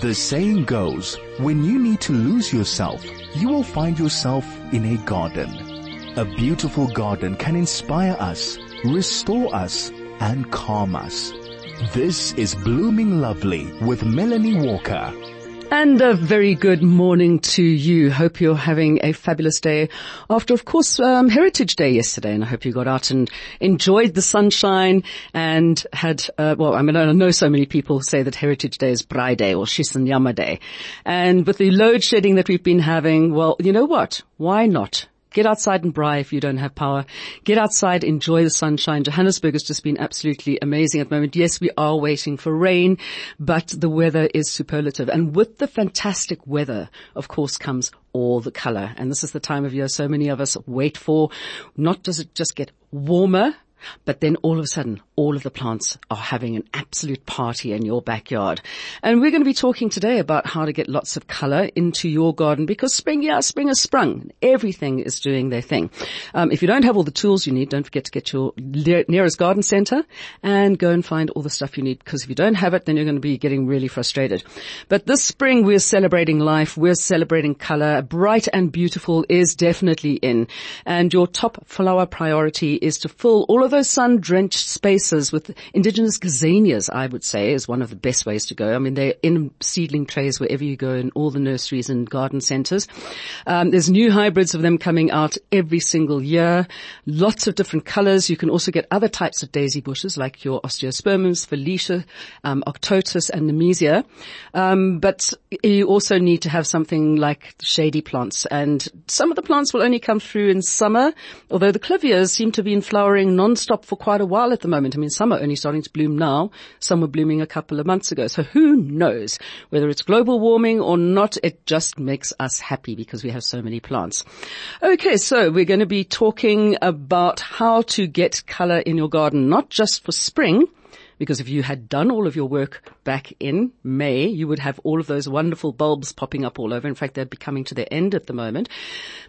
The saying goes, when you need to lose yourself, you will find yourself in a garden. A beautiful garden can inspire us, restore us, and calm us. This is Blooming Lovely with Melanie Walker. And a very good morning to you. Hope you're having a fabulous day after, of course, um, Heritage Day yesterday. And I hope you got out and enjoyed the sunshine and had, uh, well, I mean, I know so many people say that Heritage Day is Braai Day or Shisanyama Day. And with the load shedding that we've been having, well, you know what? Why not Get outside and braai if you don't have power. Get outside, enjoy the sunshine. Johannesburg has just been absolutely amazing at the moment. Yes, we are waiting for rain, but the weather is superlative. And with the fantastic weather, of course, comes all the color. And this is the time of year so many of us wait for. Not does it just get warmer, but then all of a sudden, all of the plants are having an absolute party in your backyard. And we're going to be talking today about how to get lots of color into your garden because spring, yeah, spring has sprung. Everything is doing their thing. Um, if you don't have all the tools you need, don't forget to get your nearest garden center and go and find all the stuff you need because if you don't have it, then you're going to be getting really frustrated. But this spring, we're celebrating life. We're celebrating color. Bright and beautiful is definitely in. And your top flower priority is to fill all of those sun-drenched spaces with indigenous gazanias, I would say, is one of the best ways to go. I mean, they're in seedling trays wherever you go in all the nurseries and garden centers. Um, there's new hybrids of them coming out every single year. Lots of different colors. You can also get other types of daisy bushes like your osteospermums, Felicia, um, Arctotis and Nemesia. Um, but you also need to have something like shady plants and some of the plants will only come through in summer, although the clivias seem to be in flowering non stop for quite a while at the moment. I mean, some are only starting to bloom now. Some were blooming a couple of months ago. So who knows whether it's global warming or not? It just makes us happy because we have so many plants. Okay. So we're going to be talking about how to get color in your garden, not just for spring, because if you had done all of your work back in May, you would have all of those wonderful bulbs popping up all over. In fact, they'd be coming to their end at the moment.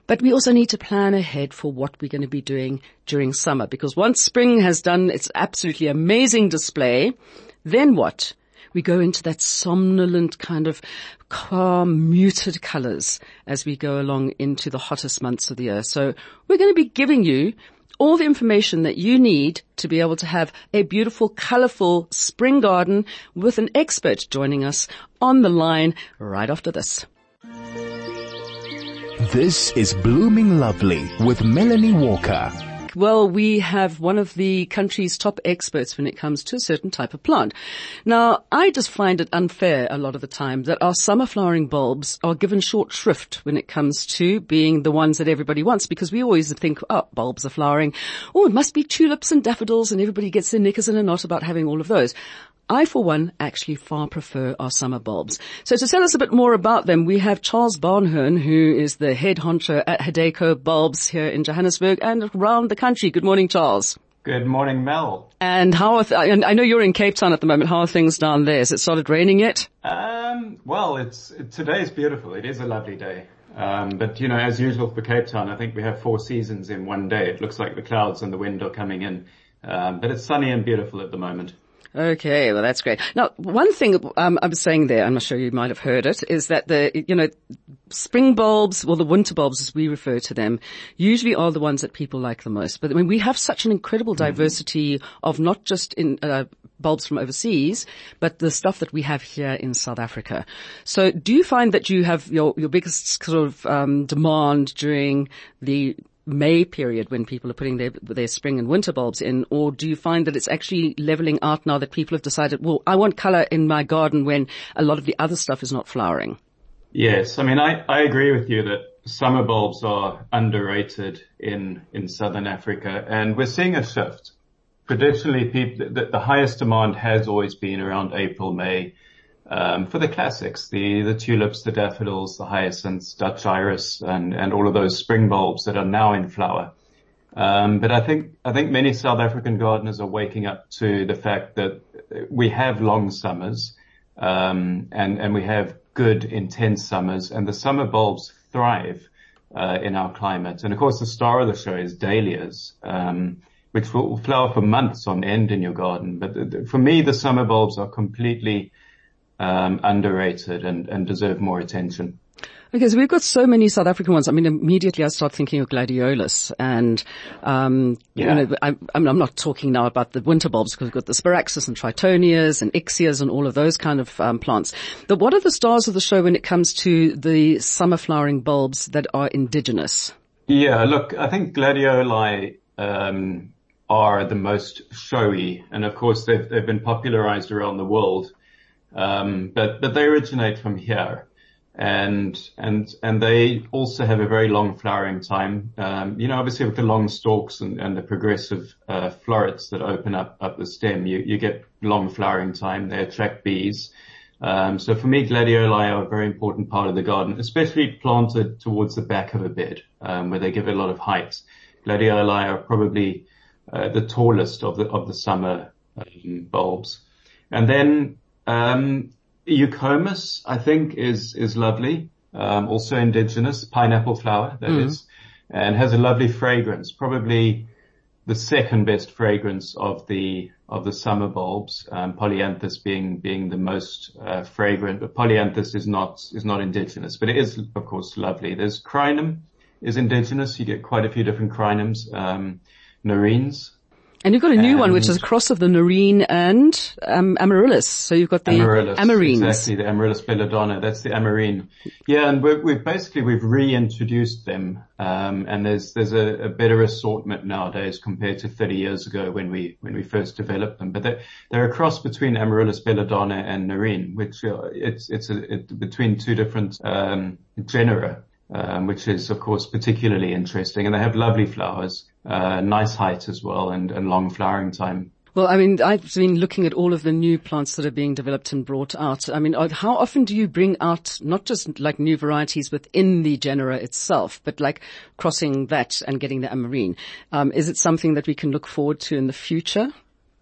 But we also need to plan ahead for what we're going to be doing during summer because once spring has done its absolutely amazing display, then what? we go into that somnolent kind of calm, muted colors as we go along into the hottest months of the year. So we're going to be giving you all the information that you need to be able to have a beautiful, colorful spring garden with an expert joining us on the line right after this. This is Blooming Lovely with Melanie Walker. Well, we have one of the country's top experts when it comes to a certain type of plant. Now, I just find it unfair a lot of the time that our summer flowering bulbs are given short shrift when it comes to being the ones that everybody wants because we always think, oh, bulbs are flowering. Oh, it must be tulips and daffodils and everybody gets their knickers in a knot about having all of those. I, for one, actually far prefer our summer bulbs. So to tell us a bit more about them, we have Charles Barnhoorn, who is the head honcho at Hadeco Bulbs here in Johannesburg and around the country. Good morning, Charles. Good morning, Mel. And how are th- and I know you're in Cape Town at the moment. How are things down there? Has it started raining yet? Um, well, it's it, today is beautiful. It is a lovely day. Um, but you know, as usual for Cape Town, I think we have four seasons in one day. It looks like the clouds and the wind are coming in, um, but it's sunny and beautiful at the moment. Okay, well that's great. Now, one thing um, I was saying there, I'm not sure you might have heard it, is that the you know spring bulbs, well the winter bulbs as we refer to them, usually are the ones that people like the most. But I mean, we have such an incredible mm-hmm. diversity mm-hmm. of not just in uh, bulbs from overseas, but the stuff that we have here in South Africa. So, do you find that you have your your biggest sort of um, demand during the May period when people are putting their, their spring and winter bulbs in, or do you find that it's actually leveling out now that people have decided, well, I want color in my garden when a lot of the other stuff is not flowering? Yes, I mean, I, I agree with you that summer bulbs are underrated in, in southern Africa and we're seeing a shift. Traditionally, people, the, the highest demand has always been around April, May um, for the classics, the, the tulips, the daffodils, the hyacinths, Dutch iris, and, and all of those spring bulbs that are now in flower. Um, but I think, I think many South African gardeners are waking up to the fact that we have long summers, um, and, and we have good intense summers and the summer bulbs thrive, uh, in our climate. And of course the star of the show is dahlias, um, which will flower for months on end in your garden. But for me, the summer bulbs are completely um, underrated and, and deserve more attention. Okay, so we've got so many South African ones. I mean, immediately I start thinking of gladiolus and, um, yeah. you know, I, I'm, not talking now about the winter bulbs because we've got the sparaxis and tritonias and ixias and all of those kind of um, plants. But what are the stars of the show when it comes to the summer flowering bulbs that are indigenous? Yeah, look, I think gladioli, um, are the most showy and of course they've, they've been popularized around the world. Um, but, but they originate from here and and and they also have a very long flowering time. Um, you know, obviously with the long stalks and, and the progressive uh, florets that open up up the stem, you you get long flowering time. They attract bees. Um, so for me, gladioli are a very important part of the garden, especially planted towards the back of a bed, um, where they give a lot of height. Gladioli are probably uh, the tallest of the of the summer um, bulbs, and then um, Eucomis, I think, is is lovely. Um, also indigenous pineapple flower that mm. is, and has a lovely fragrance. Probably the second best fragrance of the of the summer bulbs. Um, polyanthus being being the most uh, fragrant, but polyanthus is not is not indigenous, but it is of course lovely. There's crinum is indigenous. You get quite a few different crinums. Um, nerines and you've got a new one, which is a cross of the Nerine and um, Amaryllis. So you've got the Amaryllis, Amarines. Exactly, the Amaryllis belladonna. That's the Amarine. Yeah, and we have basically we've reintroduced them, um, and there's there's a, a, better assortment nowadays compared to 30 years ago when we when we first developed them. But they're, they're a cross between Amaryllis belladonna and Nerine, which uh, it's it's a, it, between two different um, genera um, which is of course particularly interesting. And they have lovely flowers, uh, nice height as well, and, and long flowering time. Well, I mean, I've been looking at all of the new plants that are being developed and brought out. I mean, how often do you bring out not just like new varieties within the genera itself, but like crossing that and getting the amarine? Um, is it something that we can look forward to in the future?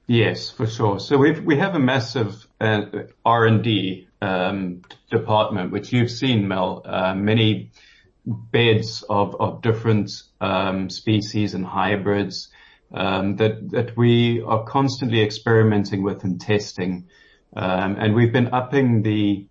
Yes, for sure. So we we have a massive uh, R and D um, department, which you've seen, Mel. Uh, many beds of, of different um, species and hybrids um, that that we are constantly experimenting with and testing, um, and we've been upping the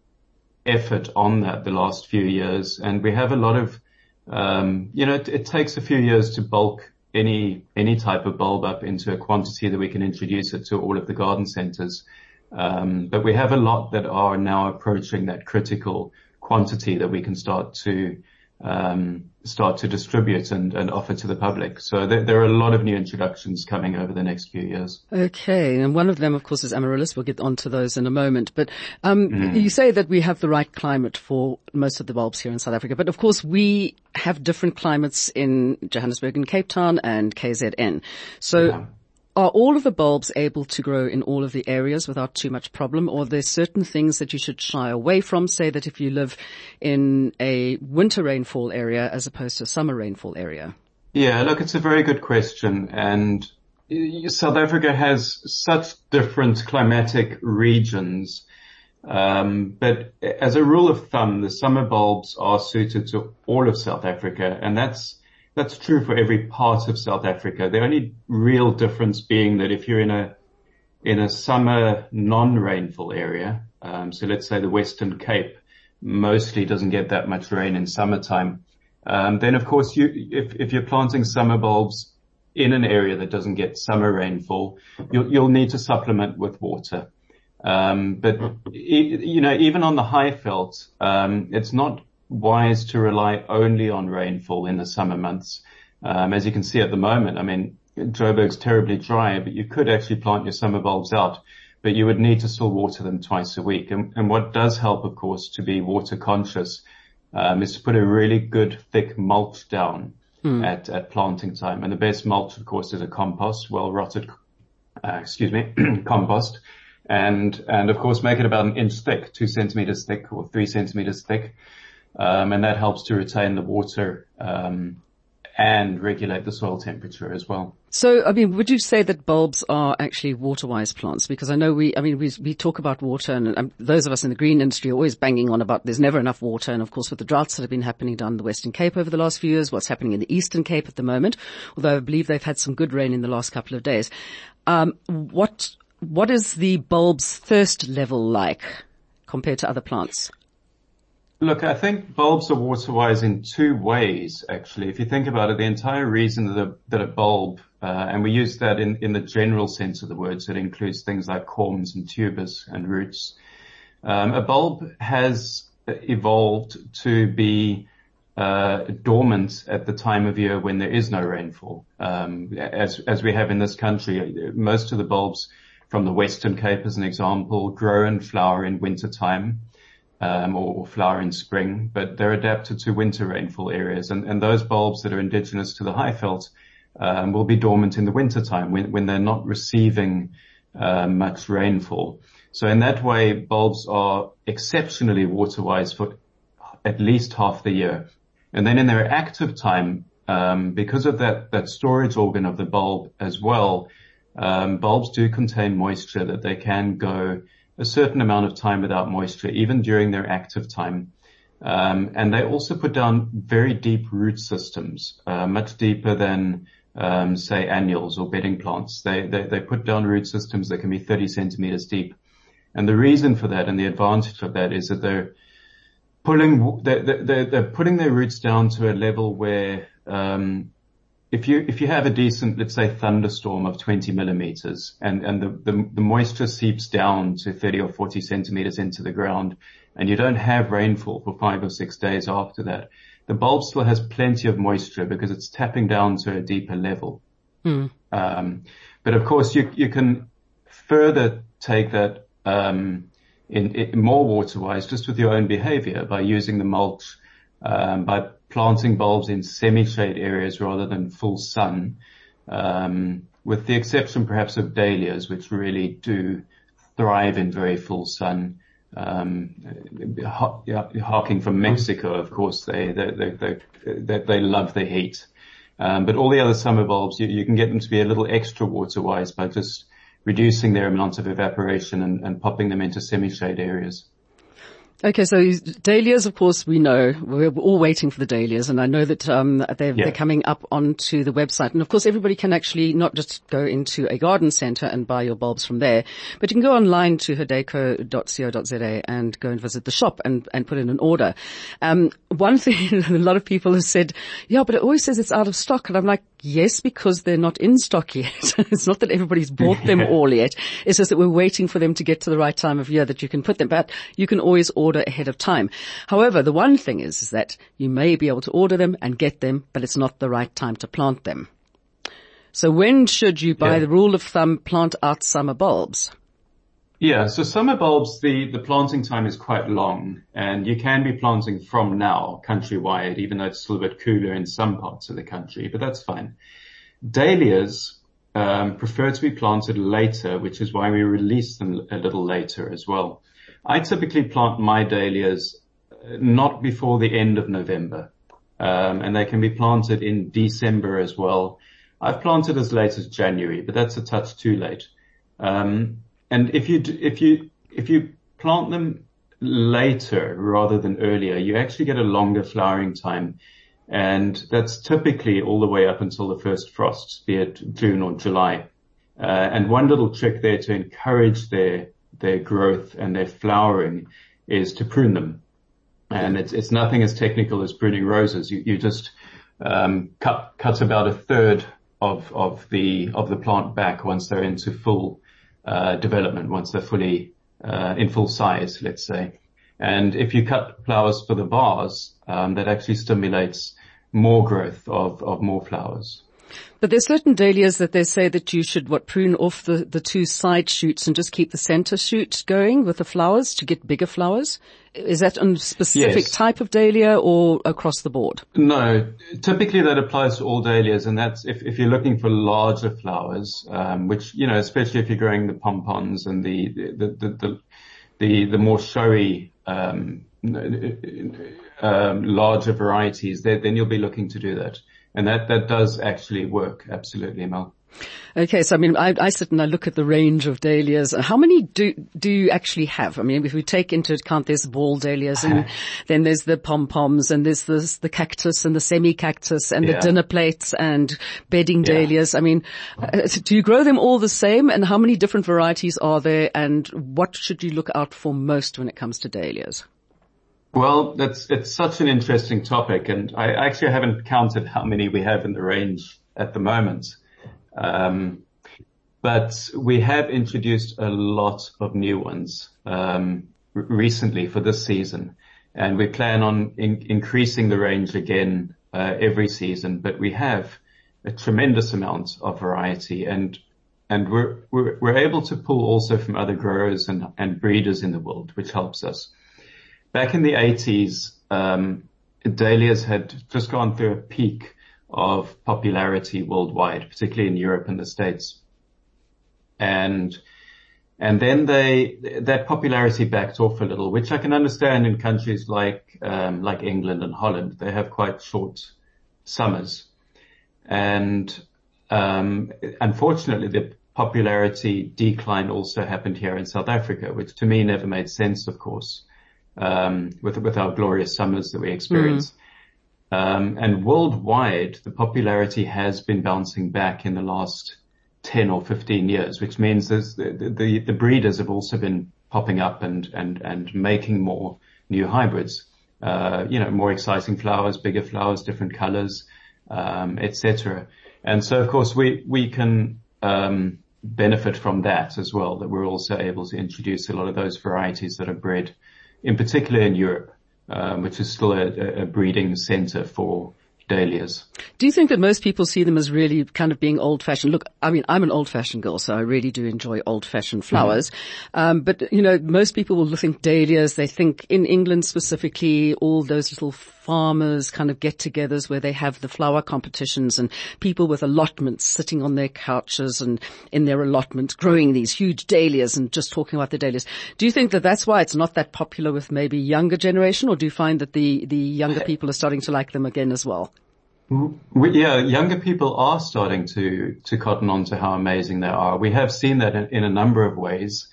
effort on that the last few years, and we have a lot of, um, you know, it, it, takes a few years to bulk any any type of bulb up into a quantity that we can introduce it to all of the garden centres. Um, but we have a lot that are now approaching that critical quantity that we can start to um, start to distribute and, and offer to the public. So there, there, are a lot of new introductions coming over the next few years. Okay, and one of them, of course, is amaryllis. We'll get onto those in a moment. But um, mm. you say that we have the right climate for most of the bulbs here in South Africa, but of course we have different climates in Johannesburg and Cape Town and KZN. So. Yeah are all of the bulbs able to grow in all of the areas without too much problem or there certain things that you should shy away from? Say that if you live in a winter rainfall area as opposed to a summer rainfall area. Yeah, look, it's a very good question and South Africa has such different climatic regions. Um, but as a rule of thumb, the summer bulbs are suited to all of South Africa and that's that's true for every part of South Africa. The only real difference being that if you're in a in a summer non-rainfall area, um, so let's say the Western Cape mostly doesn't get that much rain in summertime, um, then of course you if if you're planting summer bulbs in an area that doesn't get summer rainfall, you'll you'll need to supplement with water. Um, but you know, even on the Highveld, um, it's not wise to rely only on rainfall in the summer months. Um, as you can see at the moment, I mean, Joburg's terribly dry, but you could actually plant your summer bulbs out, but you would need to still water them twice a week. And, and what does help, of course, to be water conscious, um, is to put a really good thick mulch down mm. at, at planting time. And the best mulch, of course, is a compost, well rotted, uh, excuse me, compost. And, and of course, make it about an inch thick, two centimeters thick or three centimeters thick and that helps to retain the water um, and regulate the soil temperature as well. So, I mean, would you say that bulbs are actually water-wise plants? Because I know we, I mean, we, we talk about water and um, those of us in the green industry are always banging on about there's never enough water. And of course, with the droughts that have been happening down the Western Cape over the last few years, what's happening in the Eastern Cape at the moment, although I believe they've had some good rain in the last couple of days. Um, what, what is the bulb's thirst level like? compared to other plants? Look, I think bulbs are water wise in two ways, actually. If you think about it, the entire reason that a, that a bulb, uh, and we use that in, in the general sense of the word, so it includes things like corms and tubers and roots. Um, a bulb has evolved to be uh, dormant at the time of year when there is no rainfall. Um, as as we have in this country, most of the bulbs from the Western Cape, as an example, grow and flower in winter time. Um, or, or, flower in spring, but they're adapted to winter rainfall areas. And, and those bulbs that are indigenous to the Highveld um, will be dormant in the winter time when, when they're not receiving uh, much rainfall. So in that way, bulbs are exceptionally water wise for at least half the year. And then in their active time, um, because of that, that storage organ of the bulb as well, um, bulbs do contain moisture that they can go a certain amount of time without moisture, even during their active time. Um, and they also put down very deep root systems, uh, much deeper than, um, say, annuals or bedding plants. They, they, they put down root systems that can be 30 centimeters deep. And the reason for that and the advantage of that is that they're pulling, they're, they're, they're putting their roots down to a level where, um, if you if you have a decent, let's say, thunderstorm of 20 millimeters, and and the, the, the moisture seeps down to 30 or 40 centimeters into the ground, and you don't have rainfall for five or six days after that, the bulb still has plenty of moisture because it's tapping down to a deeper level. Mm. Um, but of course, you you can further take that um, in, in more water-wise just with your own behavior by using the mulch, um, by planting bulbs in semi-shade areas rather than full sun, um, with the exception perhaps of dahlias, which really do thrive in very full sun. Um, harking from Mexico, of course, they they they they, they love the heat. Um, but all the other summer bulbs, you, you can get them to be a little extra water wise by just reducing their amount of evaporation and, and popping them into semi-shade areas. Okay, so dahlias, of course, we know we're all waiting for the dahlias, and I know that um, they're, yeah. they're, coming up onto the website. And of course, everybody can actually not just go into a garden centre and buy your bulbs from there, but you can go online to hadeco.co.za and go and visit the shop and, and put in an order. Um, one thing a lot of people have said, yeah, but it always says it's out of stock, and I'm like, yes, because they're not in stock yet. it's not that everybody's bought them all yet. It's just that we're waiting for them to get to the right time of year that you can put them. But you can always order ahead of time. However, the one thing is, is that you may be able to order them and get them, but it's not the right time to plant them. So when should you, by yeah. the rule of thumb, plant out summer bulbs? Yeah, so summer bulbs, the, the planting time is quite long and you can be planting from now countrywide, even though it's still a bit cooler in some parts of the country, but that's fine. Dahlias um, prefer to be planted later, which is why we release them a little later as well. I typically plant my dahlias uh, not before the end of November. Um, and they can be planted in December as well. I've planted as late as January, but that's a touch too late. Um, and if you, if you, if you plant them later rather than earlier, you actually get a longer flowering time. And that's typically all the way up until the first frosts, be it June or July. Uh, and one little trick there to encourage their their growth and their flowering is to prune them. And it's, it's nothing as technical as pruning roses. You, you just, um, cut, cut about a third of, of the, of the plant back once they're into full, development, once they're fully, uh, in full size, let's say. And if you cut flowers for the vase, um, that actually stimulates more growth of, of more flowers. But there's certain dahlias that they say that you should what prune off the, the two side shoots and just keep the center shoot going with the flowers to get bigger flowers. Is that a specific yes. type of dahlia or across the board? No, typically that applies to all dahlias, and that's if, if you're looking for larger flowers, um, which you know, especially if you're growing the pompons and the the the the, the, the more showy um, um, larger varieties, then you'll be looking to do that. And that, that does actually work. Absolutely, Mel. Okay, so I mean, I, I, sit and I look at the range of dahlias. How many do do you actually have? I mean, if we take into account there's ball dahlias, and then there's the pom poms, and there's the the cactus and the semi cactus, and yeah. the dinner plates and bedding yeah. dahlias. I mean, uh, do you grow them all the same? And how many different varieties are there? And what should you look out for most when it comes to dahlias? Well, that's it's such an interesting topic, and I actually haven't counted how many we have in the range at the moment. Um, but we have introduced a lot of new ones um, recently for this season, and we plan on in- increasing the range again uh, every season. But we have a tremendous amount of variety, and and we're, we're we're able to pull also from other growers and and breeders in the world, which helps us. Back in the 80s, um, dahlias had just gone through a peak of popularity worldwide, particularly in Europe and the States. And and then they that popularity backed off a little, which I can understand in countries like um, like England and Holland. They have quite short summers, and um, unfortunately, the popularity decline also happened here in South Africa, which to me never made sense, of course, um, with with our glorious summers that we experience. Mm. Um, and worldwide, the popularity has been bouncing back in the last 10 or 15 years, which means the, the, the breeders have also been popping up and, and, and making more new hybrids. Uh, you know, more exciting flowers, bigger flowers, different colors, um, etc. And so, of course, we we can um, benefit from that as well. That we're also able to introduce a lot of those varieties that are bred, in particular in Europe, um, which is still a, a breeding center for dahlias. Do you think that most people see them as really kind of being old fashioned? Look, I mean, I'm an old fashioned girl, so I really do enjoy old fashioned flowers. Mm. Um, but you know, most people will think dahlias. They think in England specifically, all those little farmers kind of get-togethers where they have the flower competitions and people with allotments sitting on their couches and in their allotments growing these huge dahlias and just talking about the dahlias. Do you think that that's why it's not that popular with maybe younger generation, or do you find that the the younger people are starting to like them again as well? We, yeah, younger people are starting to to cotton on to how amazing they are. We have seen that in, in a number of ways.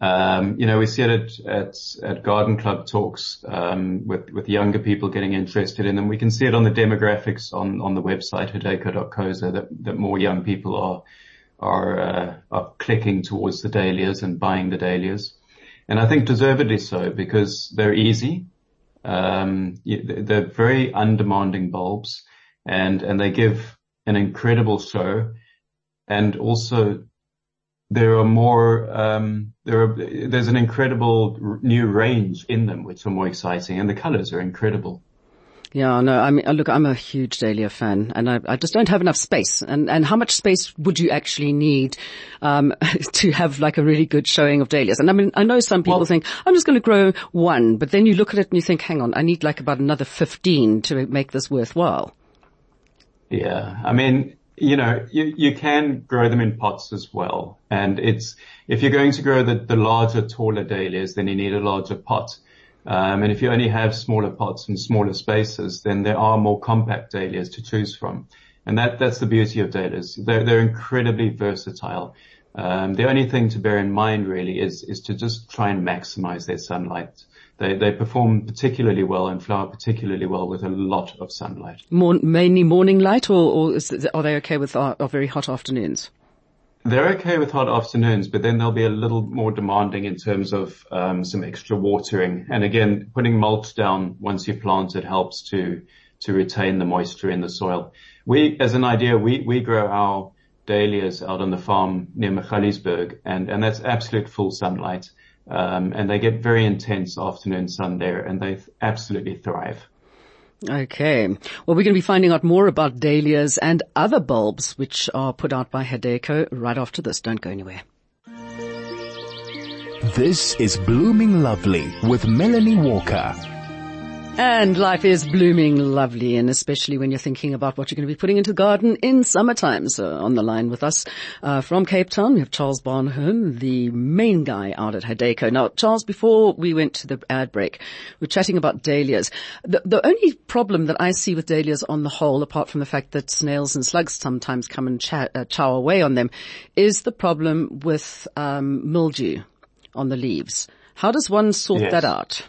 Um, you know, we see it at, at, at garden club talks, um, with, with younger people getting interested in them. We can see it on the demographics on, on the website, hadeco.coza, that, that more young people are, are, uh, are clicking towards the dahlias and buying the dahlias. And I think deservedly so because they're easy. Um, they're very undemanding bulbs and, and they give an incredible show and also there are more, um, there are, there's an incredible new range in them, which are more exciting, and the colors are incredible. Yeah, no, I mean, look, I'm a huge Dahlia fan and I, I, just don't have enough space. And, and how much space would you actually need, um, to have like a really good showing of Dahlias? And I mean, I know some people well, think, I'm just going to grow one, but then you look at it and you think, hang on, I need like about another 15 to make this worthwhile. Yeah. I mean, you know, you, you can grow them in pots as well. And it's, if you're going to grow the, the larger, taller dahlias, then you need a larger pot. Um, and if you only have smaller pots and smaller spaces, then there are more compact dahlias to choose from. And that, that's the beauty of dahlias. They're, they're incredibly versatile. Um, the only thing to bear in mind really is, is to just try and maximize their sunlight they, they perform particularly well and flower particularly well with a lot of sunlight. More, mainly morning light or, or is, are they okay with very hot afternoons? They're okay with hot afternoons, but then they'll be a little more demanding in terms of um, some extra watering. And again, putting mulch down once you plant it helps to to retain the moisture in the soil. We, as an idea, we we grow our dahlias out on the farm near Magaliesburg, and and that's absolute full sunlight. Um, and they get very intense afternoon sun there and they absolutely thrive. Okay. Well, we're going to be finding out more about dahlias and other bulbs which are put out by Hadeco right after this. Don't go anywhere. This is Blooming Lovely with Melanie Walker. And life is blooming lovely, and especially when you're thinking about what you're going to be putting into the garden in summertime. So on the line with us uh, from Cape Town, we have Charles Barnhoorn, the main guy out at Hadeco. Now, Charles, before we went to the ad break, we are chatting about dahlias. The, the only problem that I see with dahlias on the whole, apart from the fact that snails and slugs sometimes come and chow, uh, chow away on them, is the problem with um, mildew on the leaves. How does one sort yes. that out?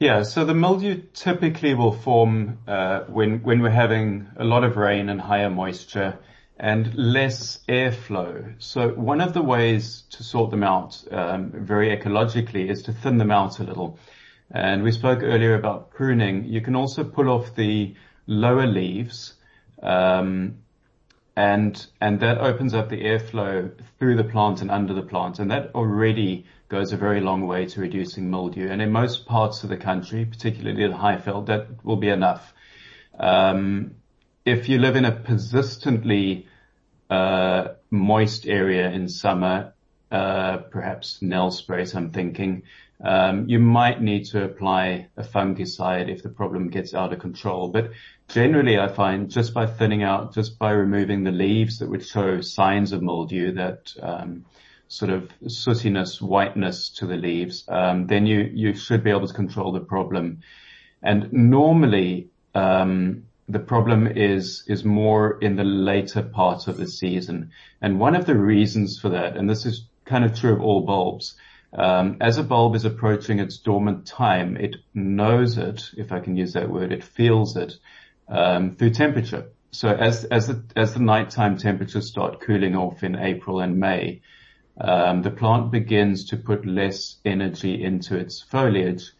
Yeah, so the mildew typically will form uh, when when we're having a lot of rain and higher moisture and less airflow. So one of the ways to sort them out um, very ecologically is to thin them out a little. And we spoke earlier about pruning. You can also pull off the lower leaves, um, and and that opens up the airflow through the plant and under the plant, and that already goes a very long way to reducing mildew. And in most parts of the country, particularly in Highveld, that will be enough. Um, if you live in a persistently uh, moist area in summer, uh, perhaps sprays. I'm thinking, um, you might need to apply a fungicide if the problem gets out of control. But generally, I find just by thinning out, just by removing the leaves that would show signs of mildew, that um, sort of sootiness, whiteness to the leaves, um, then you, you should be able to control the problem. And normally, um, the problem is, is more in the later part of the season. And one of the reasons for that, and this is kind of true of all bulbs, um, as a bulb is approaching its dormant time, it knows it, if I can use that word, it feels it, um, through temperature. So as, as the, as the nighttime temperatures start cooling off in April and May, um, the plant begins to put less energy into its foliage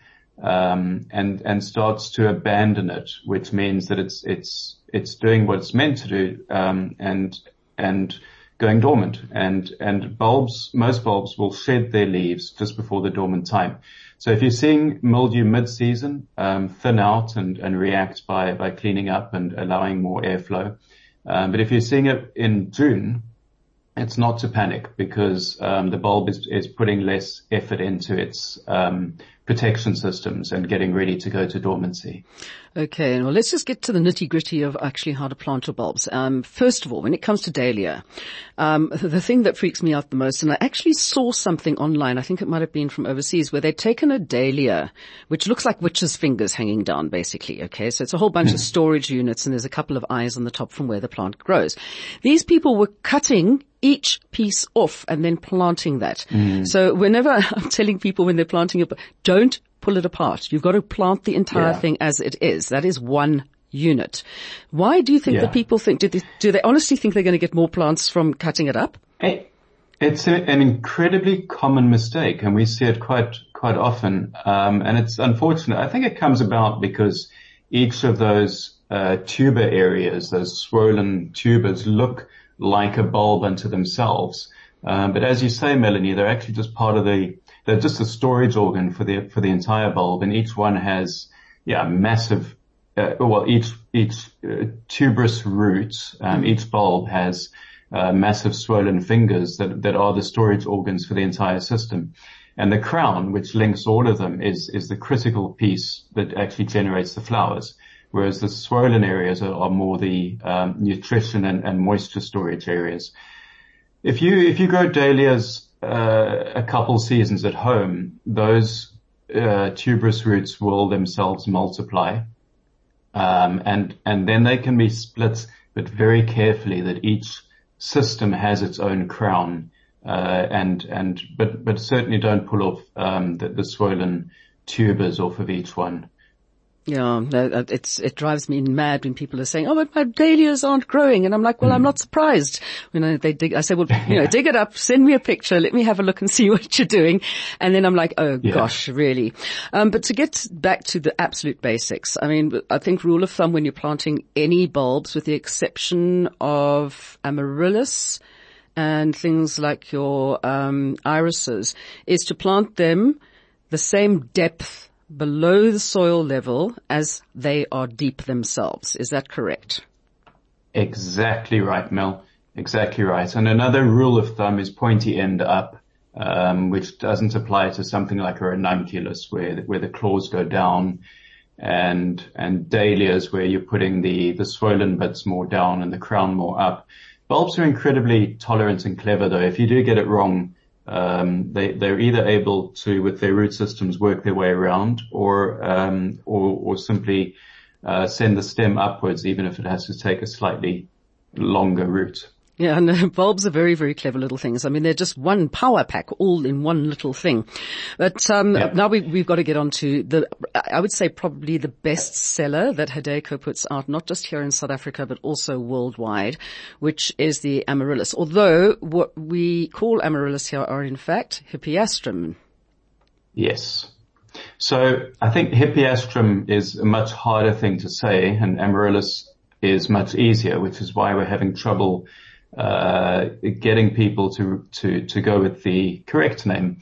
um, and and starts to abandon it, which means that it's it's it's doing what it's meant to do um, and and going dormant. And and bulbs, most bulbs will shed their leaves just before the dormant time. So if you're seeing mildew mid-season, um, thin out and, and react by by cleaning up and allowing more airflow. Um, but if you're seeing it in June, it's not to panic because um, the bulb is, is putting less effort into its um, protection systems and getting ready to go to dormancy. Okay, well let's just get to the nitty gritty of actually how to plant your bulbs. Um, first of all, when it comes to dahlia, um, the thing that freaks me out the most, and I actually saw something online, I think it might have been from overseas, where they'd taken a dahlia, which looks like witches' fingers hanging down basically, okay? So it's a whole bunch of hmm. storage units and there's a couple of eyes on the top from where the plant grows. These people were cutting each piece off and then planting that. Mm. So whenever I'm telling people when they're planting it, don't pull it apart. You've got to plant the entire yeah. thing as it is. That is one unit. Why do you think yeah. that people think, do they, do they honestly think they're going to get more plants from cutting it up? It, it's a, an incredibly common mistake and we see it quite, quite often. Um, and it's unfortunate. I think it comes about because each of those uh, tuber areas, those swollen tubers look like a bulb unto themselves. Um, but as you say, Melanie, they're actually just part of the, they're just a storage organ for the, for the entire bulb and each one has, yeah, massive, uh, well, each, each uh, tuberous root, um, each bulb has, uh, massive swollen fingers that, that are the storage organs for the entire system. And the crown, which links all of them, is, is the critical piece that actually generates the flowers whereas the swollen areas are, are more the um, nutrition and, and, moisture storage areas. If you if you grow dahlias uh, a couple seasons at home, those uh, tuberous roots will themselves multiply, um, and and then they can be split, but very carefully that each system has its own crown. Uh, and and but but certainly don't pull off um, the, the swollen tubers off of each one. Yeah, it's, it drives me mad when people are saying, oh, but my dahlias aren't growing. And I'm like, well, mm. I'm not surprised. When they dig, I say, well, you know, dig it up, send me a picture, let me have a look and see what you're doing. And then I'm like, oh yeah. gosh, really? Um, but to get back to the absolute basics, I mean, I think rule of thumb when you're planting any bulbs with the exception of amaryllis, and things like your um, irises is to plant them the same depth below the soil level as they are deep themselves. Is that correct? Exactly right, Mel. Exactly right. And another rule of thumb is pointy end up. um, which doesn't apply to something like a ranunculus where, where the claws go down and, and dahlias where you're putting the, the swollen bits more down and the crown more up. Bulbs are incredibly tolerant and clever though. If you do get it wrong, um, they, they're either able to, with their root systems, work their way around or, um, or, or simply, uh, send the stem upwards, even if it has to take a slightly longer route. Yeah, and bulbs are very, very clever little things. I mean, they're just one power pack all in one little thing. But um, yeah. now we, have got to get on to the, I would say probably the best seller that Hadeco puts out, not just here in South Africa, but also worldwide, which is the amaryllis. Although what we call amaryllis here are in fact hippeastrum. Yes. So I think hippeastrum is a much harder thing to say and amaryllis is much easier, which is why we're having trouble uh, getting people to to to go with the correct name.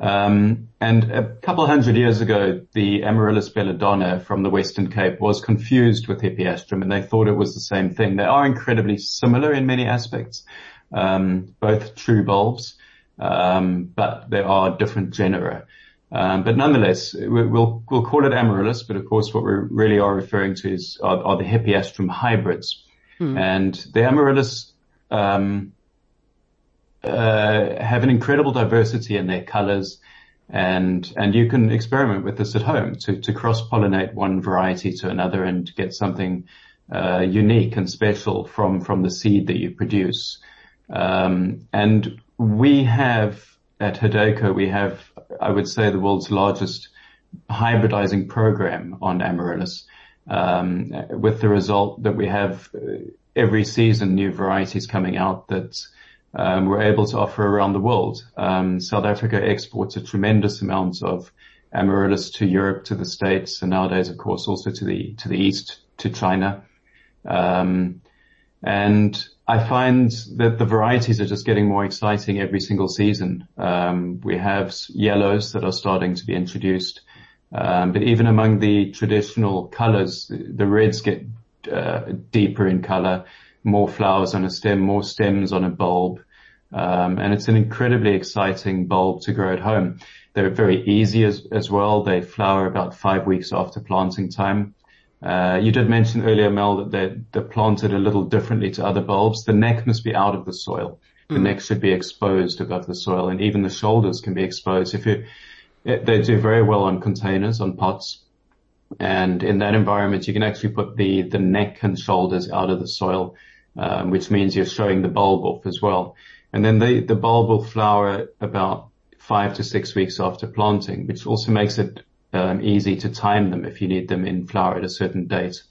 Um, and a couple hundred years ago, the Amaryllis belladonna from the Western Cape was confused with Hippeastrum, and they thought it was the same thing. They are incredibly similar in many aspects, um, both true bulbs, um, but they are different genera. Um, but nonetheless, we'll we'll call it Amaryllis, but of course, what we really are referring to is are, are the Hippeastrum hybrids, hmm. and the Amaryllis um, uh, have an incredible diversity in their colors and and you can experiment with this at home to to cross pollinate one variety to another and get something uh, unique and special from from the seed that you produce. Um, and we have at Hadeco we have I would say the world's largest hybridizing program on amaryllis, um, with the result that we have uh, every season new varieties coming out that um, we're able to offer around the world. Um, South Africa exports a tremendous amount of amaryllis to Europe, to the States, and nowadays, of course, also to the to the East, to China. Um, and I find that the varieties are just getting more exciting every single season. Um, we have yellows that are starting to be introduced, um, but even among the traditional colors, the, the reds get uh, deeper in color, more flowers on a stem, more stems on a bulb. Um, and it's an incredibly exciting bulb to grow at home. They're very easy as, as well. They flower about five weeks after planting time. Uh, you did mention earlier, Mel, that they're, they're, planted a little differently to other bulbs. The neck must be out of the soil. The mm. neck should be exposed above the soil and even the shoulders can be exposed. If you, they do very well on containers, on pots. And in that environment, you can actually put the, the neck and shoulders out of the soil, um, which means you're showing the bulb off as well. And then the, the bulb will flower about five to six weeks after planting, which also makes it um, easy to time them if you need them in flower at a certain date,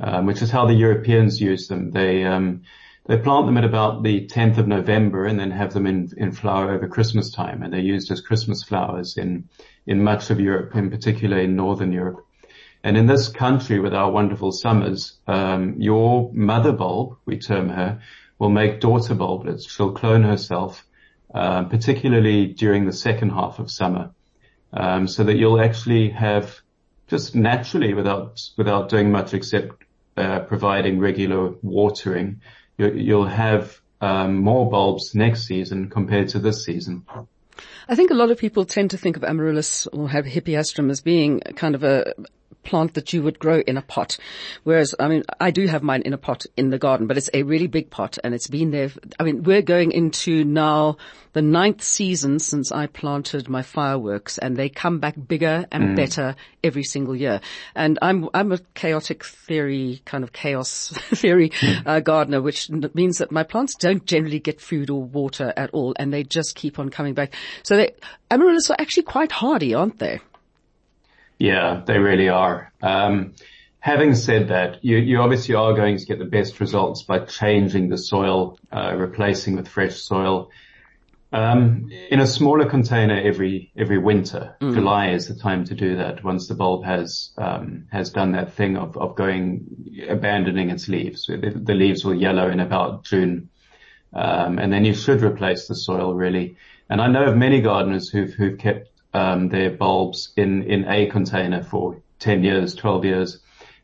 um, which is how the Europeans use them. They um, they plant them at about the 10th of November and then have them in, in flower over Christmas time, and they're used as Christmas flowers in in much of Europe, in particular in Northern Europe. And in this country with our wonderful summers, um, your mother bulb, we term her, will make daughter bulblets. She'll clone herself, uh, particularly during the second half of summer, um, so that you'll actually have just naturally, without without doing much except uh, providing regular watering, you, you'll have um, more bulbs next season compared to this season. I think a lot of people tend to think of amaryllis or have hippeastrum as being kind of a, plant that you would grow in a pot. Whereas, I mean, I do have mine in a pot in the garden, but it's a really big pot and it's been there. I mean, we're going into now the ninth season since I planted my fireworks and they come back bigger and mm. better every single year. And I'm, I'm a chaotic theory, kind of chaos theory hmm. uh, gardener, which means that my plants don't generally get food or water at all and they just keep on coming back. So they, amaryllis are actually quite hardy, aren't they? Yeah, they really are. Um, having said that, you, you, obviously are going to get the best results by changing the soil, uh, replacing with fresh soil. Um, in a smaller container every every winter, mm. July is the time to do that. Once the bulb has um, has done that thing of of going abandoning its leaves, the, the leaves will yellow in about June, um, and then you should replace the soil really. And I know of many gardeners who've who've kept um, their bulbs in, in a container for 10 years, 12 years,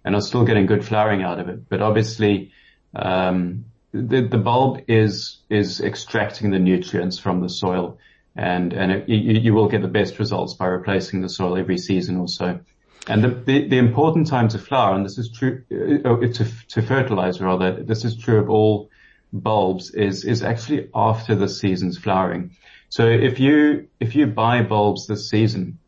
and are still getting good flowering out of it. But obviously, um, the, the bulb is, is extracting the nutrients from the soil. and and it, you, you will get the best results by replacing the soil every season or so. And the, the, the important time to flower, and this is true uh, to to fertilize rather, this is true of all bulbs, is is actually after the season's flowering. So if you if you buy bulbs this season,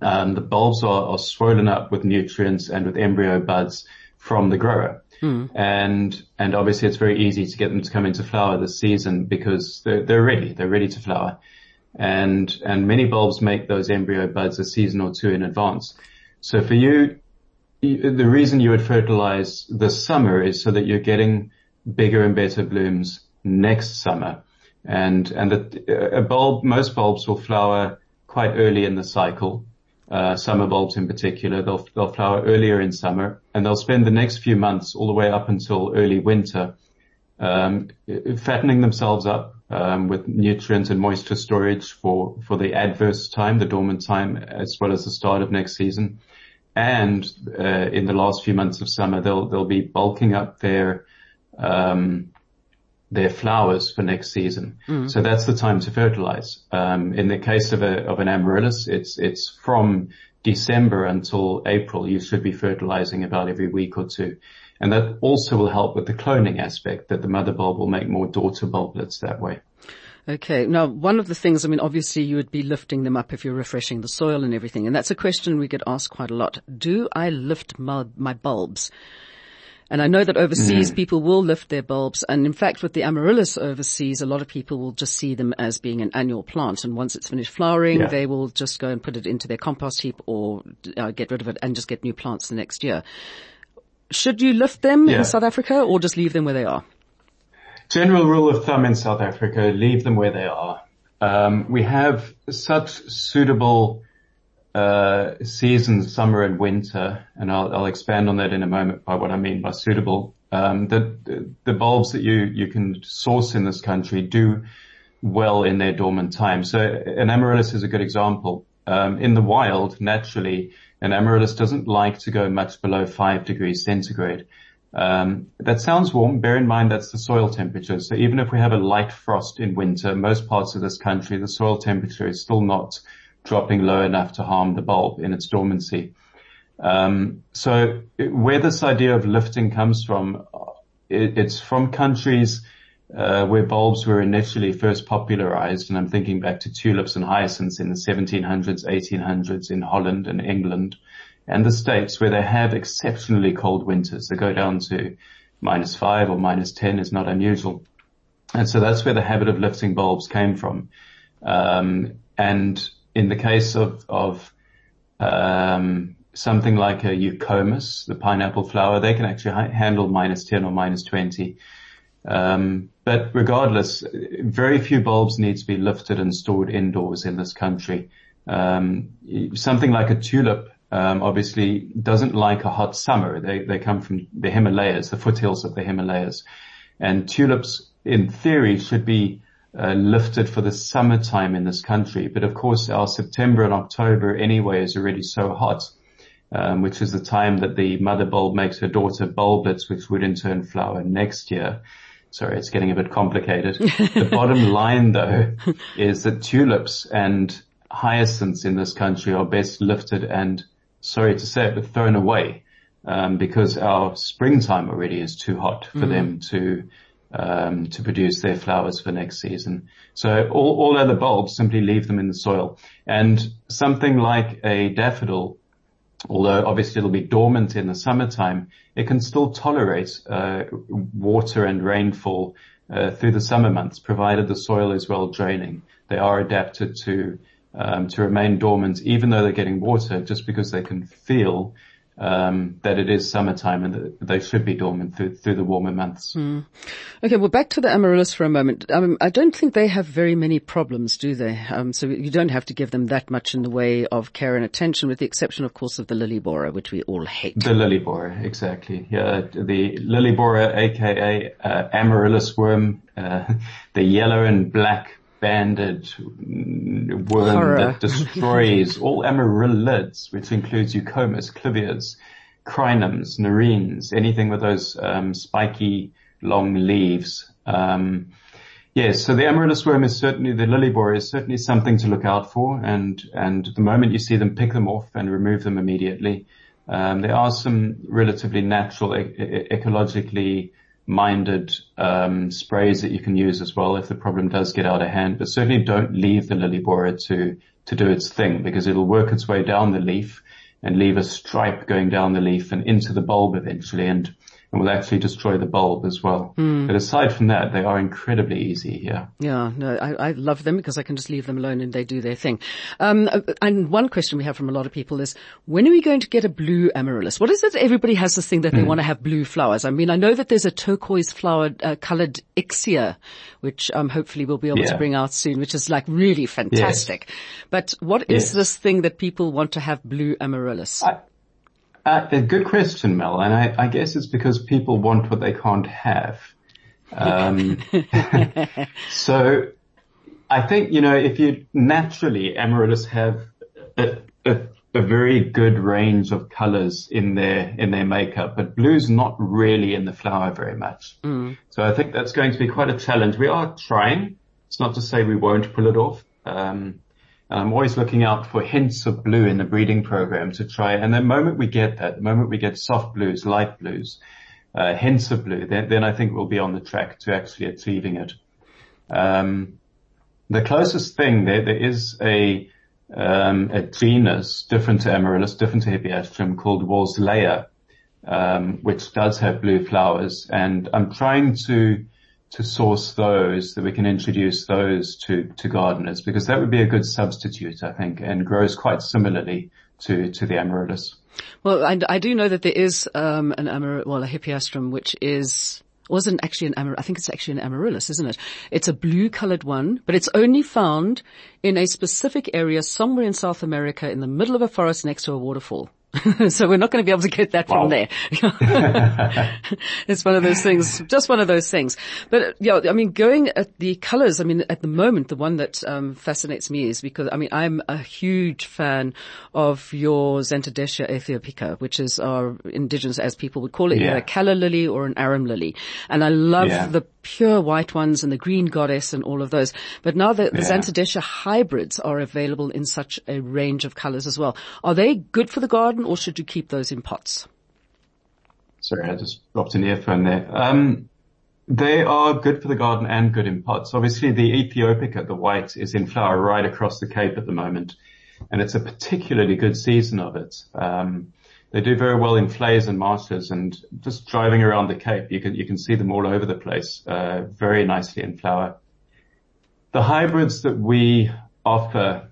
um, the bulbs are, are swollen up with nutrients and with embryo buds from the grower. Mm. And, and obviously it's very easy to get them to come into flower this season because they're, they're ready. They're ready to flower and and many bulbs make those embryo buds a season or two in advance. So for you, the reason you would fertilize this summer is so that you're getting bigger and better blooms next summer. And and a bulb, most bulbs will flower quite early in the cycle. Uh, summer bulbs in particular, they'll they'll flower earlier in summer, and they'll spend the next few months all the way up until early winter, um, fattening themselves up um, with nutrients and moisture storage for, for the adverse time, the dormant time, as well as the start of next season. And uh, in the last few months of summer, they'll they'll be bulking up their um, their flowers for next season. Mm. So that's the time to fertilize. Um, in the case of a of an amaryllis, it's it's from December until April. You should be fertilizing about every week or two. And that also will help with the cloning aspect that the mother bulb will make more daughter bulblets that way. Okay. Now, one of the things, I mean, obviously you would be lifting them up if you're refreshing the soil and everything. And that's a question we get asked quite a lot. Do I lift my, my bulbs? And I know that overseas mm. people will lift their bulbs. And in fact, with the amaryllis overseas, a lot of people will just see them as being an annual plant. And once it's finished flowering, yeah. they will just go and put it into their compost heap or uh, get rid of it and just get new plants the next year. Should you lift them yeah. in South Africa or just leave them where they are? General rule of thumb in South Africa, leave them where they are. Um, we have such suitable uh, seasons, summer and winter, and I'll, I'll, expand on that in a moment by what I mean by suitable. Um, the, the bulbs that you you can source in this country do well in their dormant time. So an amaryllis is a good example. Um, in the wild, naturally, an amaryllis doesn't like to go much below five degrees centigrade. Um, that sounds warm. Bear in mind that's the soil temperature. So even if we have a light frost in winter, most parts of this country, the soil temperature is still not dropping low enough to harm the bulb in its dormancy. Um, so where this idea of lifting comes from, it, it's from countries uh, where bulbs were initially first popularized, and I'm thinking back to tulips and hyacinths in the 1700s, 1800s in Holland and England and the States where they have exceptionally cold winters. They go down to minus five or minus 10 is not unusual. And so that's where the habit of lifting bulbs came from. Um, and in the case of, of, um, something like a eucomis, the pineapple flower, they can actually ha- handle minus 10 or minus 20. Um, but regardless, very few bulbs need to be lifted and stored indoors in this country. Um, something like a tulip, um, obviously doesn't like a hot summer. They, they come from the Himalayas, the foothills of the Himalayas. And tulips, in theory, should be uh, lifted for the summertime in this country. But of course, our September and October anyway is already so hot, um, which is the time that the mother bulb makes her daughter bulblets, which would in turn flower next year. Sorry, it's getting a bit complicated. the bottom line though is that tulips and hyacinths in this country are best lifted and, sorry to say it, but thrown away, um, because our springtime already is too hot for mm. them to, um, to produce their flowers for next season. So all, all other bulbs simply leave them in the soil. And something like a daffodil although obviously it'll be dormant in the summertime, it can still tolerate uh, water and rainfall uh, through the summer months, provided the soil is well draining. They are adapted to um, to remain dormant, even though they're getting water, just because they can feel um, that it is summertime and that they should be dormant through, through the warmer months. Mm. Okay, well, back to the amaryllis for a moment. Um, I don't think they have very many problems, do they? Um, so you don't have to give them that much in the way of care and attention, with the exception, of course, of the lily borer, which we all hate. The lily borer, exactly. Yeah, the lily borer, aka uh, amaryllis worm, uh, the yellow and black banded worm Horror. that destroys all amaryllids, which includes eucomis, clivias, crinums, nerines, anything with those um, spiky long leaves. Um, Yes, so the amaryllis worm is certainly, the lily borer is certainly something to look out for and, and the moment you see them, pick them off and remove them immediately. Um, there are some relatively natural, e- ecologically minded um, sprays that you can use as well if the problem does get out of hand. But certainly don't leave the lily borer to to do its thing because it'll work its way down the leaf and leave a stripe going down the leaf and into the bulb eventually. And and will actually destroy the bulb as well. Mm. But aside from that, they are incredibly easy here. Yeah, no, I, I, love them because I can just leave them alone and they do their thing. Um, and one question we have from a lot of people is, when are we going to get a blue amaryllis? What is it? Everybody has this thing that they mm. want to have blue flowers. I mean, I know that there's a turquoise flower uh, colored ixia, which um, hopefully we'll be able yeah. to bring out soon, which is like really fantastic. Yes. But what is yes. this thing that people want to have blue amaryllis? I- uh, a good question, Mel, and I, I, guess it's because people want what they can't have. Um, so I think, you know, if you naturally, amaryllis have a, a, a, very good range of colors in their, in their makeup, but blue's not really in the flower very much. Mm. So I think that's going to be quite a challenge. We are trying. It's not to say we won't pull it off. Um, I'm always looking out for hints of blue in the breeding program to try. And the moment we get that, the moment we get soft blues, light blues, uh, hints of blue, then, then I think we'll be on the track to actually achieving it. Um, the closest thing there, there is a, um, a genus different to amaryllis, different to hippeastrum called Worsleya, um, which does have blue flowers. And I'm trying to to source those, that we can introduce those to, to gardeners because that would be a good substitute, I think, and grows quite similarly to, to the amaryllis. Well, I, I do know that there is, um, an amaryllis, well, a hippeastrum, which is, wasn't actually an amaryllis. I think it's actually an amaryllis, isn't it? It's a blue colored one, but it's only found in a specific area somewhere in South America in the middle of a forest next to a waterfall. so we're not going to be able to get that wow. from there. it's one of those things, just one of those things. But yeah, I mean, going at the colors, I mean, at the moment, the one that um, fascinates me is because, I mean, I'm a huge fan of your Zantedeschia aethiopica, which is our indigenous, as people would call it, yeah. either a calla lily or an arum lily. And I love yeah. the pure white ones and the green goddess and all of those. But now the, the yeah. Hybrids are available in such a range of colors as well. Are they good for the garden or should you keep those in pots? Sorry, I just dropped an earphone there. Um, they are good for the garden and good in pots. Obviously the aethiopica, the white, is in flower right across the Cape at the moment. And it's a particularly good season of it. Um, they do very well in vleis and marshes and just driving around the Cape, you can, you can see them all over the place, uh, very nicely in flower. The hybrids that we offer,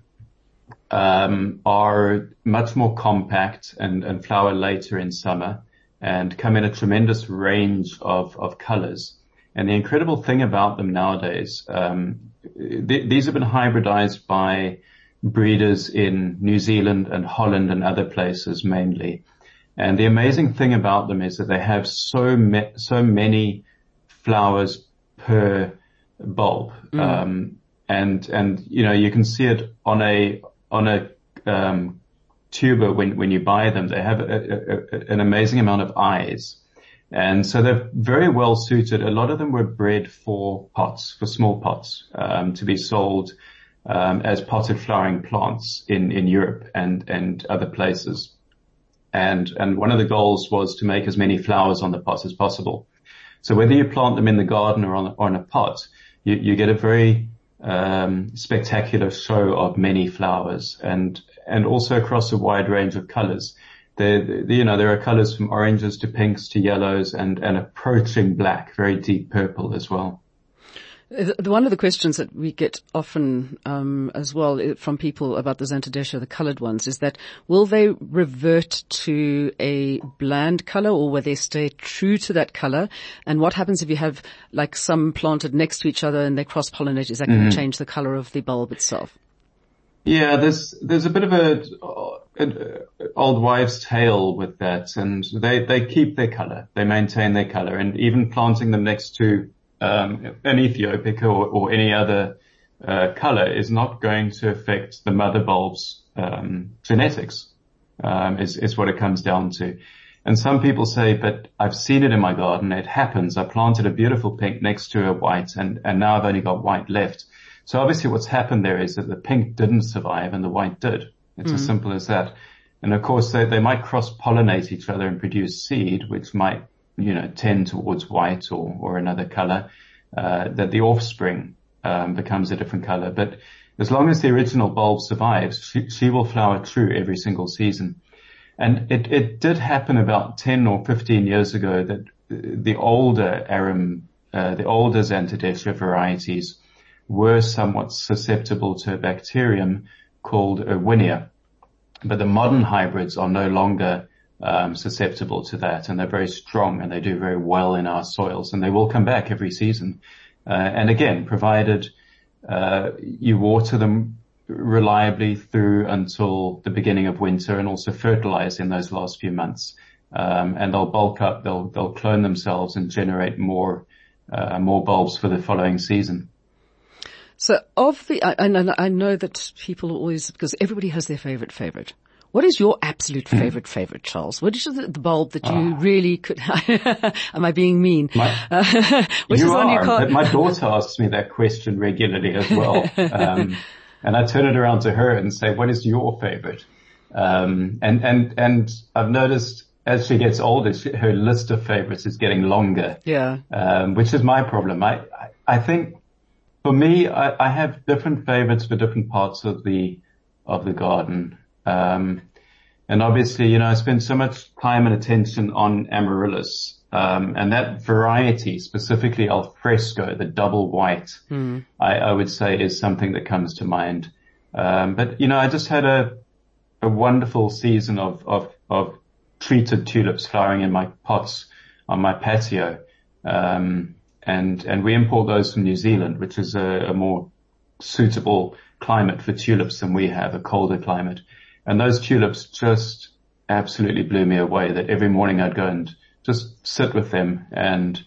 are much more compact and, and flower later in summer and come in a tremendous range of, of colors. And the incredible thing about them nowadays, um, th- these have been hybridized by breeders in New Zealand and Holland and other places mainly. And the amazing thing about them is that they have so ma- so many flowers per bulb. Mm. Um, and, and, you know, you can see it on a, on a, um, tuber when, when you buy them. They have a, a, a, an amazing amount of eyes. And so they're very well suited. A lot of them were bred for pots, for small pots, um, to be sold um, as potted flowering plants in, in Europe and, and other places. And, and one of the goals was to make as many flowers on the pot as possible. So whether you plant them in the garden or on, or on a pot, you, you get a very um, spectacular show of many flowers and and also across a wide range of colors. There, you know, there are colors from oranges to pinks to yellows and, and approaching black, very deep purple as well. One of the questions that we get often um, as well uh, from people about the Zantedeschia, the coloured ones, is that will they revert to a bland colour or will they stay true to that colour? And what happens if you have like some planted next to each other and they cross pollinate? Is that mm-hmm. going to change the colour of the bulb itself? Yeah, there's there's a bit of a, a, old wives' tale with that, and they they keep their colour, they maintain their colour, and even planting them next to um, an Ethiopic or, or any other uh, color is not going to affect the mother bulb's um, genetics. Um, is is what it comes down to. And some people say, but I've seen it in my garden. It happens. I planted a beautiful pink next to a white and, and now I've only got white left. So obviously what's happened there is that the pink didn't survive and the white did. It's mm. as simple as that. And of course they, they might cross pollinate each other and produce seed, which might, you know, tend towards white or, or another color, uh, that the offspring, um, becomes a different color. But as long as the original bulb survives, she, she will flower true every single season. And it, it did happen about 10 or 15 years ago that the older arum, uh, the older Zantedeschia varieties were somewhat susceptible to a bacterium called Erwinia. But the modern hybrids are no longer um, susceptible to that and they're very strong and they do very well in our soils and they will come back every season. Uh, and again, provided uh, you water them reliably through until the beginning of winter and also fertilize in those last few months. Um, and they'll bulk up, they'll, they'll clone themselves and generate more, uh, more bulbs for the following season. So of the, I, I know that people always, because everybody has their favorite favorite. What is your absolute hmm. favorite favorite, Charles? What is the, the bulb that you oh. really could? am I being mean? My, uh, you are. My daughter asks me that question regularly as well. Um, and I turn it around to her and say, what is your favorite? Um, and, and, and I've noticed as she gets older, she, her list of favorites is getting longer. Yeah. Um, which is my problem. I, I think for me, I, I, have different favorites for different parts of the, of the garden. Um, and obviously, you know, I spend so much time and attention on amaryllis. Um, and that variety, specifically al fresco, the double white, mm. I, I, would say is something that comes to mind. Um, but you know, I just had a, a wonderful season of, of, of treated tulips flowering in my pots on my patio. Um, and, and we import those from New Zealand, which is a, a more suitable climate for tulips than we have, a colder climate. And those tulips just absolutely blew me away that every morning I'd go and just sit with them and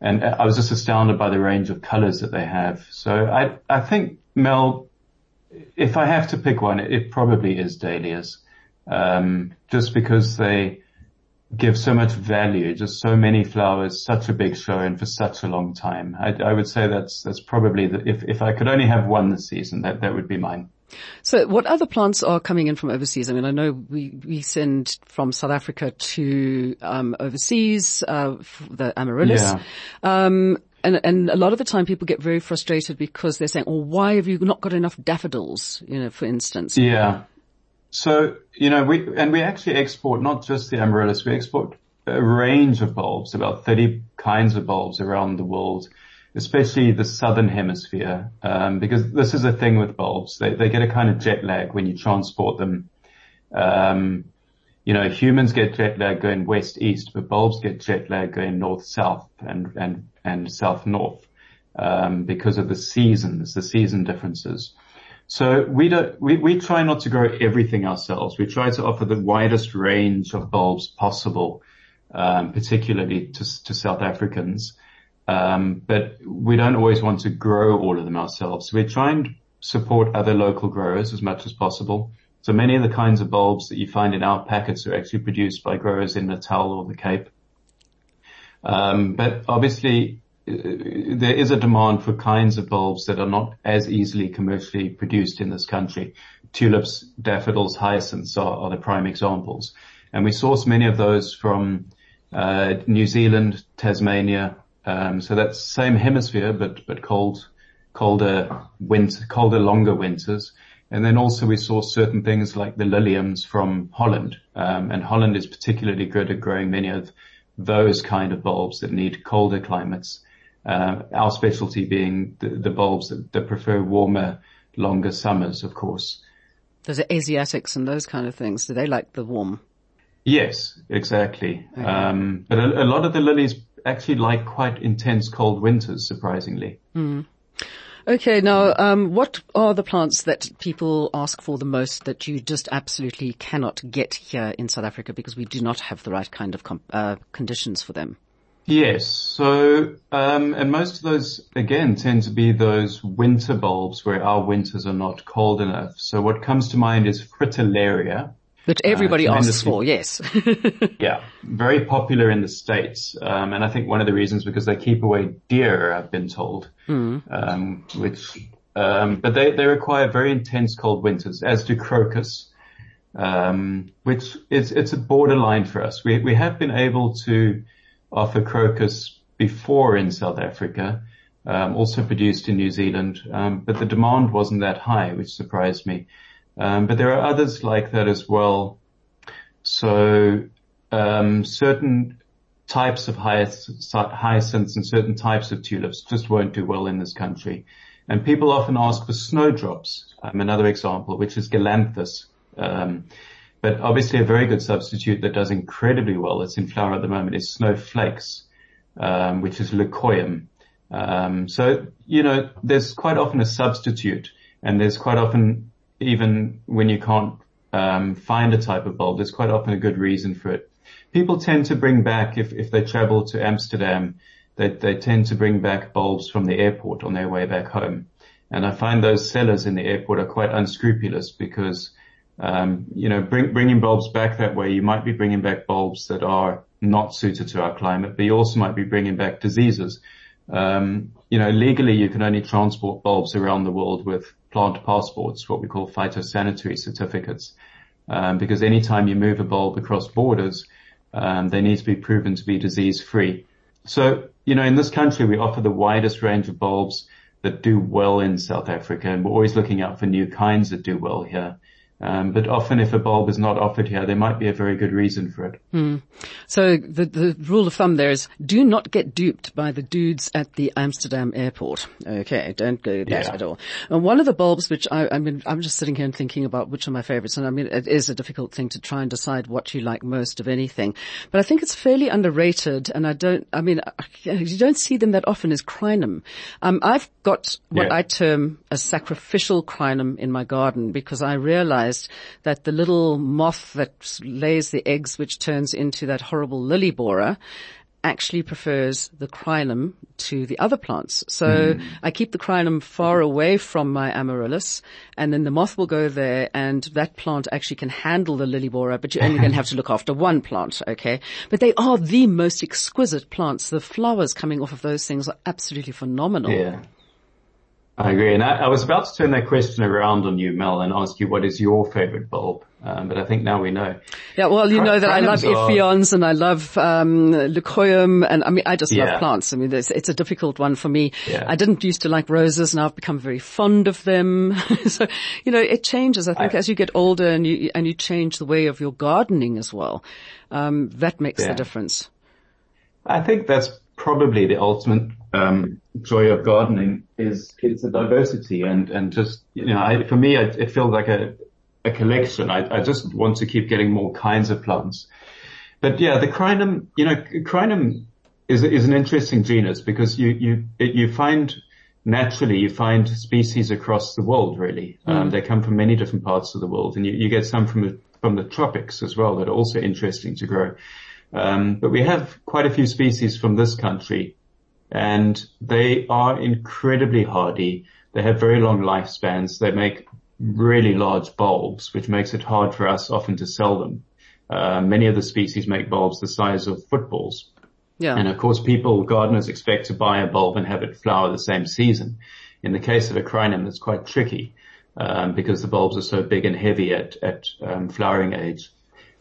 and I was just astounded by the range of colors that they have. So I I think Mel, if I have to pick one, it, probably is dahlias, um, just because they give so much value, just so many flowers, such a big show, and for such a long time. I, I would say that's that's probably the if if I could only have one this season, that that would be mine. So what other plants are coming in from overseas? I mean, I know we, we send from South Africa to, um, overseas, uh, the amaryllis. Yeah. Um, and, and a lot of the time people get very frustrated because they're saying, well, why have you not got enough daffodils? You know, for instance. Yeah. So, you know, we, and we actually export not just the amaryllis, we export a range of bulbs, about 30 kinds of bulbs around the world especially the southern hemisphere, um, because this is a thing with bulbs. They, they get a kind of jet lag when you transport them. Um, you know, humans get jet lag going west east, but bulbs get jet lag going north south and and and south north um, because of the seasons, the season differences. So we don't we, we try not to grow everything ourselves. We try to offer the widest range of bulbs possible, um, particularly to to South Africans. Um, but we don't always want to grow all of them ourselves. We try and support other local growers as much as possible. So many of the kinds of bulbs that you find in our packets are actually produced by growers in Natal or the Cape. Um, but obviously uh, there is a demand for kinds of bulbs that are not as easily commercially produced in this country. Tulips, daffodils, hyacinths are, are the prime examples. And we source many of those from uh, New Zealand, Tasmania, um, so that's same hemisphere, but, but cold, colder winter, colder, longer winters. And then also we saw certain things like the liliums from Holland. Um, and Holland is particularly good at growing many of those kind of bulbs that need colder climates. Uh, our specialty being the, the bulbs that, that, prefer warmer, longer summers, of course. Those are Asiatics and those kind of things. Do they like the warm? Yes, exactly. Okay. Um, but a, a, lot of the lilies actually like quite intense cold winters, surprisingly. Mm. Okay, now, um, what are the plants that people ask for the most that you just absolutely cannot get here in South Africa because we do not have the right kind of uh, conditions for them? Yes. So, um, and most of those again tend to be those winter bulbs where our winters are not cold enough. So what comes to mind is fritillaria, Which everybody uh, asks for, yes. yeah, very popular in the States. Um, and I think one of the reasons because they keep away deer, I've been told. Mm. Um, which, um, but they, they require very intense cold winters, as do crocus. Um, which is, it's a borderline for us. We, we have been able to offer crocus before in South Africa, um, also produced in New Zealand, um, but the demand wasn't that high, which surprised me. Um, but there are others like that as well. So um, certain types of hyacinths and certain types of tulips just won't do well in this country. And people often ask for snowdrops. Um, another example, which is galanthus. Um, but obviously a very good substitute that does incredibly well, it's in flower at the moment, is snowflakes, um, which is leucoium. Um, so, you know, there's quite often a substitute and there's quite often even when you can't um, find a type of bulb, there's quite often a good reason for it. People tend to bring back, if, if they travel to Amsterdam, they, they tend to bring back bulbs from the airport on their way back home. And I find those sellers in the airport are quite unscrupulous because, um, you know, bring, bringing bulbs back that way, you might be bringing back bulbs that are not suited to our climate, but you also might be bringing back diseases. Um, you know, legally you can only transport bulbs around the world with plant passports, what we call phytosanitary certificates. Um, because anytime you move a bulb across borders, um, they need to be proven to be disease free. So, you know, in this country, we offer the widest range of bulbs that do well in South Africa, and we're always looking out for new kinds that do well here. Um, but often if a bulb is not offered here, there might be a very good reason for it. Mm. So the, the rule of thumb there is do not get duped by the dudes at the Amsterdam airport. Okay, don't go that yeah. at all. And one of the bulbs which I, I mean, I'm just sitting here and thinking about which are my favorites. And I mean, it is a difficult thing to try and decide what you like most of anything. But I think it's fairly underrated and I don't, I mean, you don't see them that often is crinum. Um, I've got what yeah. I term a sacrificial crinum in my garden because I realize realized that the little moth that lays the eggs, which turns into that horrible lily borer, actually prefers the crinum to the other plants. So mm. I keep the crinum far away from my amaryllis and then the moth will go there and that plant actually can handle the lily borer, but you're only going to have to look after one plant, okay? But they are the most exquisite plants. The flowers coming off of those things are absolutely phenomenal. Yeah. I agree. And I, I, was about to turn that question around on you, Mel, and ask you what is your favorite bulb. Um, but I think now we know. Yeah, well, you Cr- know that I love Ipheions and I love um, Leucoium, and I mean, I just yeah. love plants. I mean, it's, it's a difficult one for me. Yeah. I didn't used to like roses, now I've become very fond of them. so, you know, it changes. I think I, as you get older and you and you change the way of your gardening as well, um, that makes yeah. the difference. I think that's probably the ultimate um, joy of gardening is it's a diversity and and just you know I, for me it, it feels like a a collection. I, I just want to keep getting more kinds of plants. But yeah, the crinum, you know, crinum is is an interesting genus because you you you find naturally you find species across the world really. Mm. Um, they come from many different parts of the world, and you, you get some from the from the tropics as well that are also interesting to grow. Um, but we have quite a few species from this country and they are incredibly hardy. They have very long lifespans. They make really large bulbs, which makes it hard for us often to sell them. Uh, many of the species make bulbs the size of footballs. Yeah. And of course people, gardeners expect to buy a bulb and have it flower the same season. In the case of a crinum, it's quite tricky, um, because the bulbs are so big and heavy at, at, um, flowering age.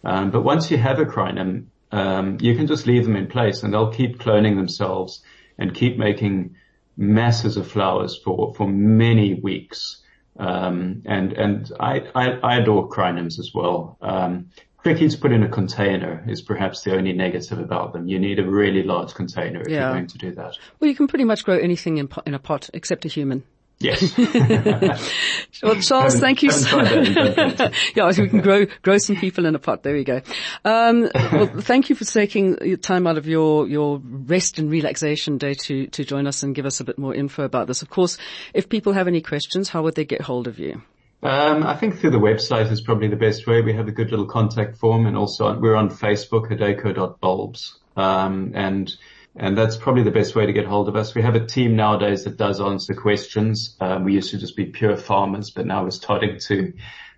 Um, but once you have a crinum, um, you can just leave them in place and they'll keep cloning themselves and keep making masses of flowers for, for many weeks. Um, and, and I, I, I, adore crinums as well. Um, tricky to put in a container is perhaps the only negative about them. You need a really large container if yeah. you're going to do that. Well, you can pretty much grow anything in, in a pot except a human. Yes. well, Charles, thank you. So much. yeah, we can grow grow some people in a pot. There we go. Um, well, thank you for taking time out of your your rest and relaxation day to to join us and give us a bit more info about this. Of course, if people have any questions, how would they get hold of you? Um, I think through the website is probably the best way. We have a good little contact form, and also we're on Facebook, Hadeco.bulbs, um, and and that's probably the best way to get hold of us. We have a team nowadays that does answer questions. Um, we used to just be pure farmers, but now we're starting to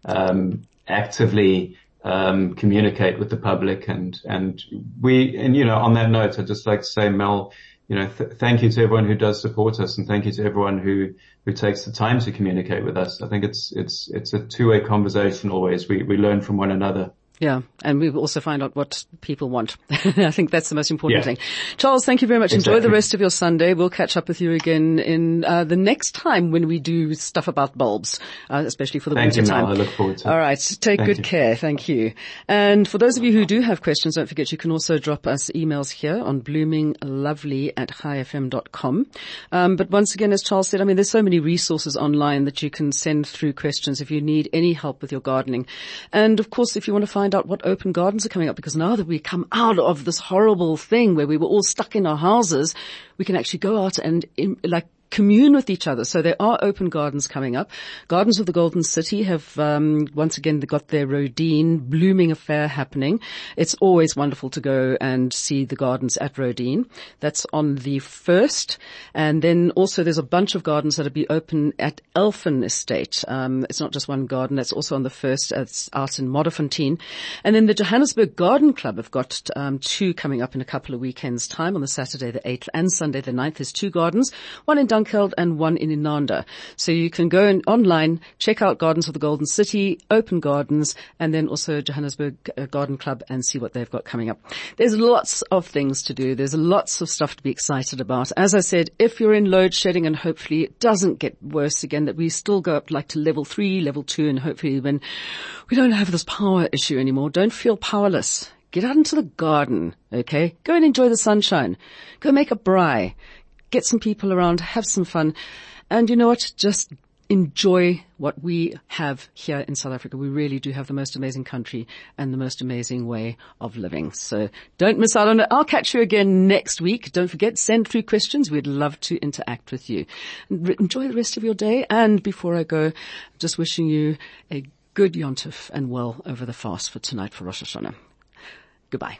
um, actively um, communicate with the public and, and we, and you know, on that note, I'd just like to say, Mel, you know, th- thank you to everyone who does support us and thank you to everyone who, who takes the time to communicate with us. I think it's, it's, it's a two-way conversation always. We, we learn from one another. Yeah, and we also find out what people want. I think that's the most important Yeah. thing. Charles, thank you very much. Enjoy the rest of your Sunday. We'll catch up with you again in uh, the next time when we do stuff about bulbs, uh, especially for the Thank you, winter Mel. time. I look forward to it. All right, take Thank good you. care. Thank you. And for those of you who do have questions, don't forget you can also drop us emails here on bloominglovely at highfm.com. Um, but once again, as Charles said, I mean, there's so many resources online that you can send through questions if you need any help with your gardening. And of course, if you want to find out what open gardens are coming up, because now that we come out of this horrible thing where we were all stuck in our houses, we can actually go out and in, like commune with each other. So there are open gardens coming up. Gardens of the Golden City have um, once again got their Roedean blooming affair happening. It's always wonderful to go and see the gardens at Roedean. That's on the first, and then also there's a bunch of gardens that'll be open at Elfin Estate. Um, it's not just one garden. That's also on the first. It's out in Modderfontein, and then the Johannesburg Garden Club have got um, two coming up in a couple of weekends' time on the Saturday the 8th and Sunday the 9th. There's two gardens, one in Dunkeld and one in Inanda. So you can go in online, check out Gardens of the Golden City, Open Gardens, and then also Johannesburg uh, Garden Club and see what they've got coming up. There's lots of things to do. There's lots of stuff to be excited about. As I said, if you're in load shedding and hopefully it doesn't get worse again, that we still go up like to level three, level two, and hopefully when we don't have this power issue anymore, don't feel powerless. Get out into the garden, okay? Go and enjoy the sunshine. Go make a braai. Get some people around, have some fun. And you know what? Just enjoy what we have here in South Africa. We really do have the most amazing country and the most amazing way of living. So don't miss out on it. I'll catch you again next week. Don't forget, send through questions. We'd love to interact with you. Enjoy the rest of your day. And before I go, just wishing you a good Yontif and well over the fast for tonight for Rosh Hashanah. Goodbye.